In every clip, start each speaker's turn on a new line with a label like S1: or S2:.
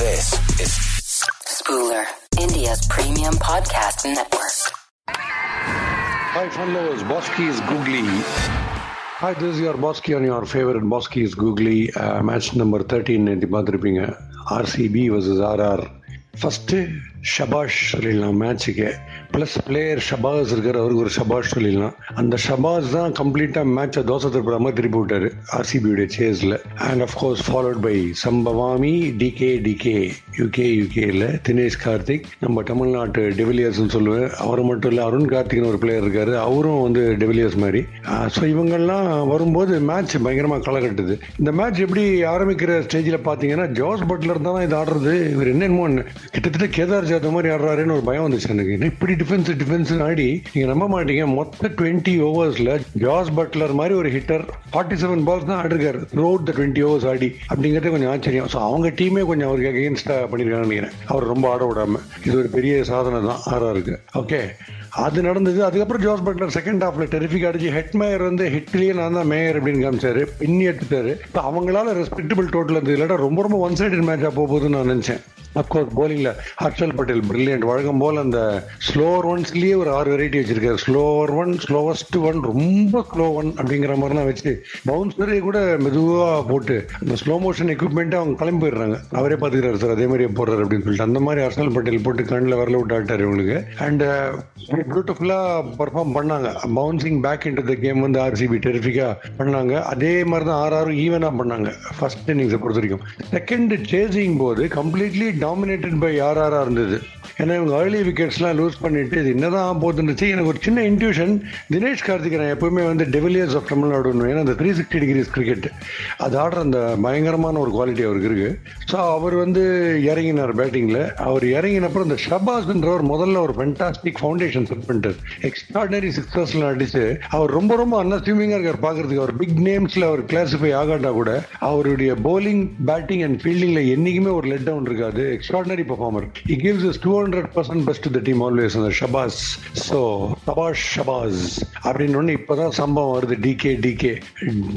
S1: This is
S2: Spooler, India's premium podcast network.
S3: Hi, fellows. Bosky is googly. Hi, this is your Bosky on your favorite Bosky is googly. Uh, match number 13 in the Madrippinga. RCB versus RR. First Sabash சொல்லிடலாம் மேட்ச்சுக்கே plus player Shabaz இருக்கார் அவருக்கு ஒரு ஷபாஷ் சொல்லிடலாம். அந்த ஷபாஸ் தான் கம்ப்ளீட்டாக மேட்சை தோசை திருப்புற மாதிரி திருப்பி விட்டார் ஆர்சிபியுடைய சேஸில் and of course followed by சம்பவாமி DK DK UK யூகேயில் தினேஷ் கார்த்திக் நம்ம தமிழ்நாட்டு டெவிலியர்ஸ்னு சொல்லுவேன். அவர் மட்டும் இல்லை அருண் கார்த்திக்னு ஒரு பிளேயர் இருக்காரு அவரும் வந்து டெவிலியர்ஸ் மாதிரி. ஸோ இவங்கெல்லாம் வரும்போது மேட்ச் பயங்கரமாக களை கட்டுது இந்த மேட்ச் எப்படி ஆரம்பிக்கிற ஸ்டேஜில் பார்த்தீங்கன்னா ஜோஸ் பட்லர் தான் இது ஆடுறது. இவர் என்னென்னமோ கிட்டத்தட்ட கேதார் அந்த மாதிரி ஆடுறாருன்னு ஒரு பயம் வந்துச்சு எனக்கு. இப்படி டிஃபென்ஸ் டிஃபென்ஸ் ஆடி நீங்க நம்ப மாட்டீங்க. மொத்த டுவெண்ட்டி ஓவர்ஸ்ல ஜாஸ் பட்லர் மாதிரி ஒரு ஹிட்டர் ஃபார்ட்டி செவன் பால்ஸ் தான் ஆடிருக்காரு. த்ரூ த டுவெண்ட்டி ஓவர்ஸ் ஆடி அப்படிங்கிறது கொஞ்சம் ஆச்சரியம். ஸோ அவங்க டீமே கொஞ்சம் அவருக்கு அகேன்ஸ்டா பண்ணியிருக்காங்கன்னு நினைக்கிறேன். அவர் ரொம்ப ஆட விடாம. இது ஒரு பெரிய சாதனை தான் ஆறாருக்கு ஓகே அது நடந்தது. அதுக்கப்புறம் ஜோஸ் பட்லர் செகண்ட் ஹாஃப்ல டெரிஃபிக் அடிச்சு ஹெட் மேயர் வந்து ஹெட்லேயே நான் தான் மேயர் அப்படின்னு காமிச்சாரு. பின்னி எடுத்துட்டாரு. இப்போ அவங்களால ரெஸ்பெக்டபிள் டோட்டல் இருந்தது இல்லாட்டா ரொம்ப ரொம்ப ஒன் சைடட் மேட்சாக போகுதுன்னு நான் நினைச்சேன். அப்கோர்ஸ் போலிங்ல ஹர்ஷல் பட்டேல் பிரில்லியன்ட் வழக்கம் போல் அந்த ஸ்லோவர் ஒன்ஸ்லேயே ஒரு ஆறு வெரைட்டி வச்சிருக்காரு. ஸ்லோவர் ஒன் ஸ்லோவஸ்ட் ஒன் ரொம்ப ஸ்லோ ஒன் அப்படிங்கிற மாதிரிலாம் வச்சு பவுன்சரே கூட மெதுவாக போட்டு அந்த ஸ்லோ மோஷன் எக்யூப்மெண்ட்டை அவங்க கிளம்பி போயிடுறாங்க. அவரே பார்த்துக்கிறாரு சார் அதே மாதிரியே போடுறாரு அப்படின்னு சொல்லிட்டு. அந்த மாதிரி ஹர்ஷல் பட்டேல் போட்டு கண்ணில் வரல விட்டு ஆட்டார் இவங்களுக்கு. அண்ட் பியூட்டிஃபுல்லாக பர்ஃபார்ம் பண்ணாங்க. Bouncing back into the game வந்து ஆர்சிபி டெரிஃபிக்காக பண்ணாங்க. அதே மாதிரி தான் ஆறு ஆறும் ஈவனா பண்ணாங்க. ஃபர்ஸ்ட் இன்னிங்ஸை பொறுத்த வரைக்கும். செகண்ட் சேசிங் போது கம்ப்ளீட்லி டாமினேட்டட் பை ஆர்ஆரா இருந்தது. ஏன்னா இவங்க ஏர்லி விக்கெட்ஸ்லாம் லூஸ் பண்ணிட்டு இது என்னதான் ஆக போகுதுன்னு எனக்கு ஒரு சின்ன இன்ட்யூஷன் தினேஷ் கார்த்திகரன் நான் எப்பவுமே வந்து டெவிலியர்ஸ் ஆஃப் தமிழ்நாடு ஏன்னா அந்த த்ரீ சிக்ஸ்டி டிகிரிஸ் கிரிக்கெட் அது ஆடுற அந்த பயங்கரமான ஒரு குவாலிட்டி அவருக்கு இருக்கு. ஸோ அவர் வந்து இறங்கினார் பேட்டிங்கில் அவர் இறங்கினப்புறம் இந்த ஷபாஸ்ன்றவர் முதல்ல ஒரு ஃபென்டாஸ்டிக் ஃபவுண்டேஷன் செட் பண்ணிட்டார். எக்ஸ்ட்ராடனரி சிக்ஸர்ஸ்ல அடிச்சு அவர் ரொம்ப ரொம்ப அன்அஸ்யூமிங்காக இருக்கார் பார்க்குறதுக்கு அவர் பிக் நேம்ஸில் அவர் கிளாசிஃபை ஆகாட்டா கூட அவருடைய போலிங் பேட்டிங் அண்ட் ஃபீல்டிங்கில் என்னைக்குமே ஒரு லெட் டவுன் இருக்காது. Extraordinary performer he gives his two hundred percent best the team always அந்த ஷபாஸ் ஸோ தபாஷ் ஷபாஸ் அப்படின்னு ஒன்று இப்போதான் சம்பவம் வருது. டிகே டிகே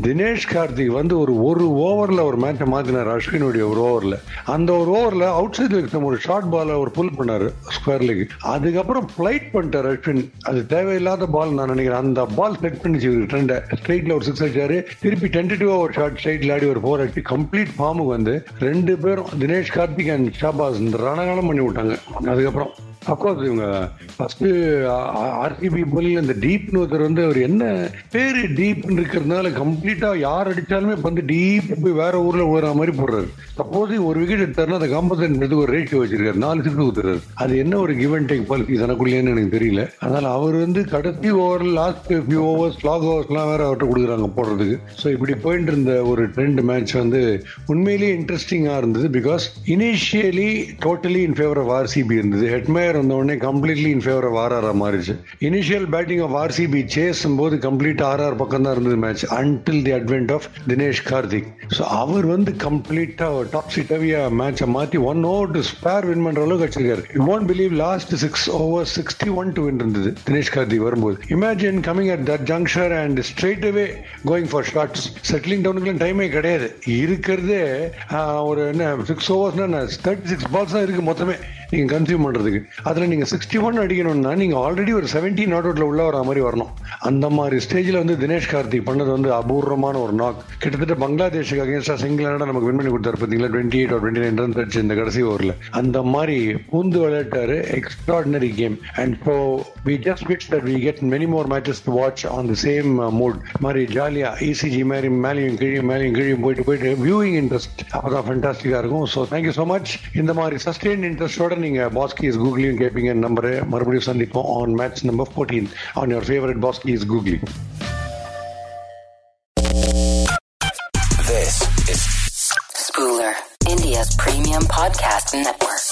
S3: தினேஷ் கார்த்திக் வந்து ஒரு ஒரு ஓவரில் ஒரு மேட்சை மாற்றினார் அஸ்வினுடைய ஒரு ஓவரில் அந்த ஒரு ஓவரில் அவுட் சைட் வைக்கும் ஒரு ஷார்ட் பாலை ஒரு புல் பண்ணார். ஸ்கொயர் லெக் அதுக்கப்புறம் ஃப்ளைட் பண்ணிட்டார் அஸ்வின். அது தேவையில்லாத பால் நான் நினைக்கிறேன். அந்த பால் செட் பண்ணிச்சு ட்ரெண்டை ஸ்ட்ரெயிட்டில் ஒரு சிக்ஸ் அடிச்சாரு. திருப்பி டென்டேட்டிவாக ஒரு ஷார்ட் ஸ்ட்ரைட்ல ஆடி ஒரு ஃபோர் அடிச்சு கம்ப்ளீட் ஃபார்முக்கு வந்து ரெண்டு பேரும் தினேஷ் கார்த்திக் அண்ட் ஷாபாஸ் ரணகாலம் பண்ணி விட்டாங்க. அதுக்கப்புறம் அப்கோர்ஸ் இவங்க ஃபர்ஸ்ட் ஆர்சிபி போலில் இந்த டீப்னு ஒருத்தர் வந்து அவர் என்ன பேரு டீப்னு இருக்கிறதுனால கம்ப்ளீட்டா யார் அடிச்சாலுமே வந்து டீப் போய் வேற ஊர்ல ஓடுற மாதிரி போடுறாரு. சப்போஸ் ஒரு விக்கெட் எடுத்தாருன்னா அந்த காம்பன்சேட் ஒரு ரேஷியோ வச்சிருக்காரு. நாலு சிக்ஸ் ஊத்துறாரு அது என்ன ஒரு கிவ் அண்ட் டேக் பாலிசி தனக்குள்ளேன்னு எனக்கு தெரியல. அதனால அவர் வந்து கடைசி ஓவர் லாஸ்ட் ஃபியூ ஓவர்ஸ் லாக் ஓவர்ஸ்லாம் வேற அவர்கிட்ட கொடுக்குறாங்க போடுறதுக்கு. ஸோ இப்படி போயிட்டு இருந்த ஒரு ட்ரெண்ட் மேட்ச் வந்து உண்மையிலேயே இன்ட்ரெஸ்டிங்காக இருந்தது because initially totally in favour of RCB இருந்தது. ஹெட்மேயர் வந்த உடனே completely in favour of RR மாறிச்சு இனிஷியல் பேட்டிங் ஆஃப் ஆர்சிபி சேஸும் போது கம்ப்ளீட் ஆர்ஆர் பக்கம் தான் இருந்தது match until the advent of Dinesh Karthik so அவர் வந்து கம்ப்ளீட்டா டாப் சிட்டவியா மேட்சை மாற்றி one over to spare win பண்ற அளவுக்கு வச்சிருக்காரு. You won't believe last six over sixty one to win இருந்தது தினேஷ் கார்த்திக் வரும்போது. Imagine coming at that juncture and straight away going for shots settling டவுனுக்குலாம் டைமே கிடையாது. இருக்கிறதே ஒரு என்ன சிக்ஸ் ஓவர்ஸ்னா தேர்ட்டி சிக்ஸ் பால்ஸ் தான் இருக்கு மொத்தமே. நீங்க கன்சியூம் பண்றதுக்கு. அதுல நீங்க சிக்ஸ்டி ஒன் அடிக்கணும்னா நீங்க ஆல்ரெடி ஒரு செவன்டி நாட் அவுட்ல உள்ள வர மாதிரி வரணும். அந்த மாதிரி ஸ்டேஜ்ல வந்து தினேஷ் கார்த்திக் பண்ணது வந்து அபூர்வமான ஒரு நாக் கிட்டத்தட்ட பங்களாதேஷுக்கு அகேன்ஸ்டா சிங்கிள் நமக்கு வின் பண்ணி கொடுத்தாரு பாத்தீங்களா twenty eight twenty nine run அடிச்சு இந்த கடைசி ஓவர்ல அந்த மாதிரி பூந்து விளையாட்டாரு. Extraordinary game and so we just wish that we get many more matches to watch on the same mood மாதிரி ஜாலியா இசிஜி மாதிரி மேலேயும் கீழே மேலேயும் கீழே போயிட்டு போயிட்டு வியூவிங் இன்ட்ரெஸ்ட் அப்பதான் ஃபென்டாஸ்டிக்கா இருக்கும். ஸோ தேங்க்யூ ஸோ மச் இந்த மாதிரி சஸ்டெயின் இன்ட்ரெஸ்டோட நீங்க பாஸ்கீஸ் கூகுளியும் கேட்பீங்க நம்பரு மறுபடியும் சந்திப்போம் on match number fourteen on your favourite பாஸ்கீஸ் googly
S1: this is
S2: Spooler, India's premium podcast network.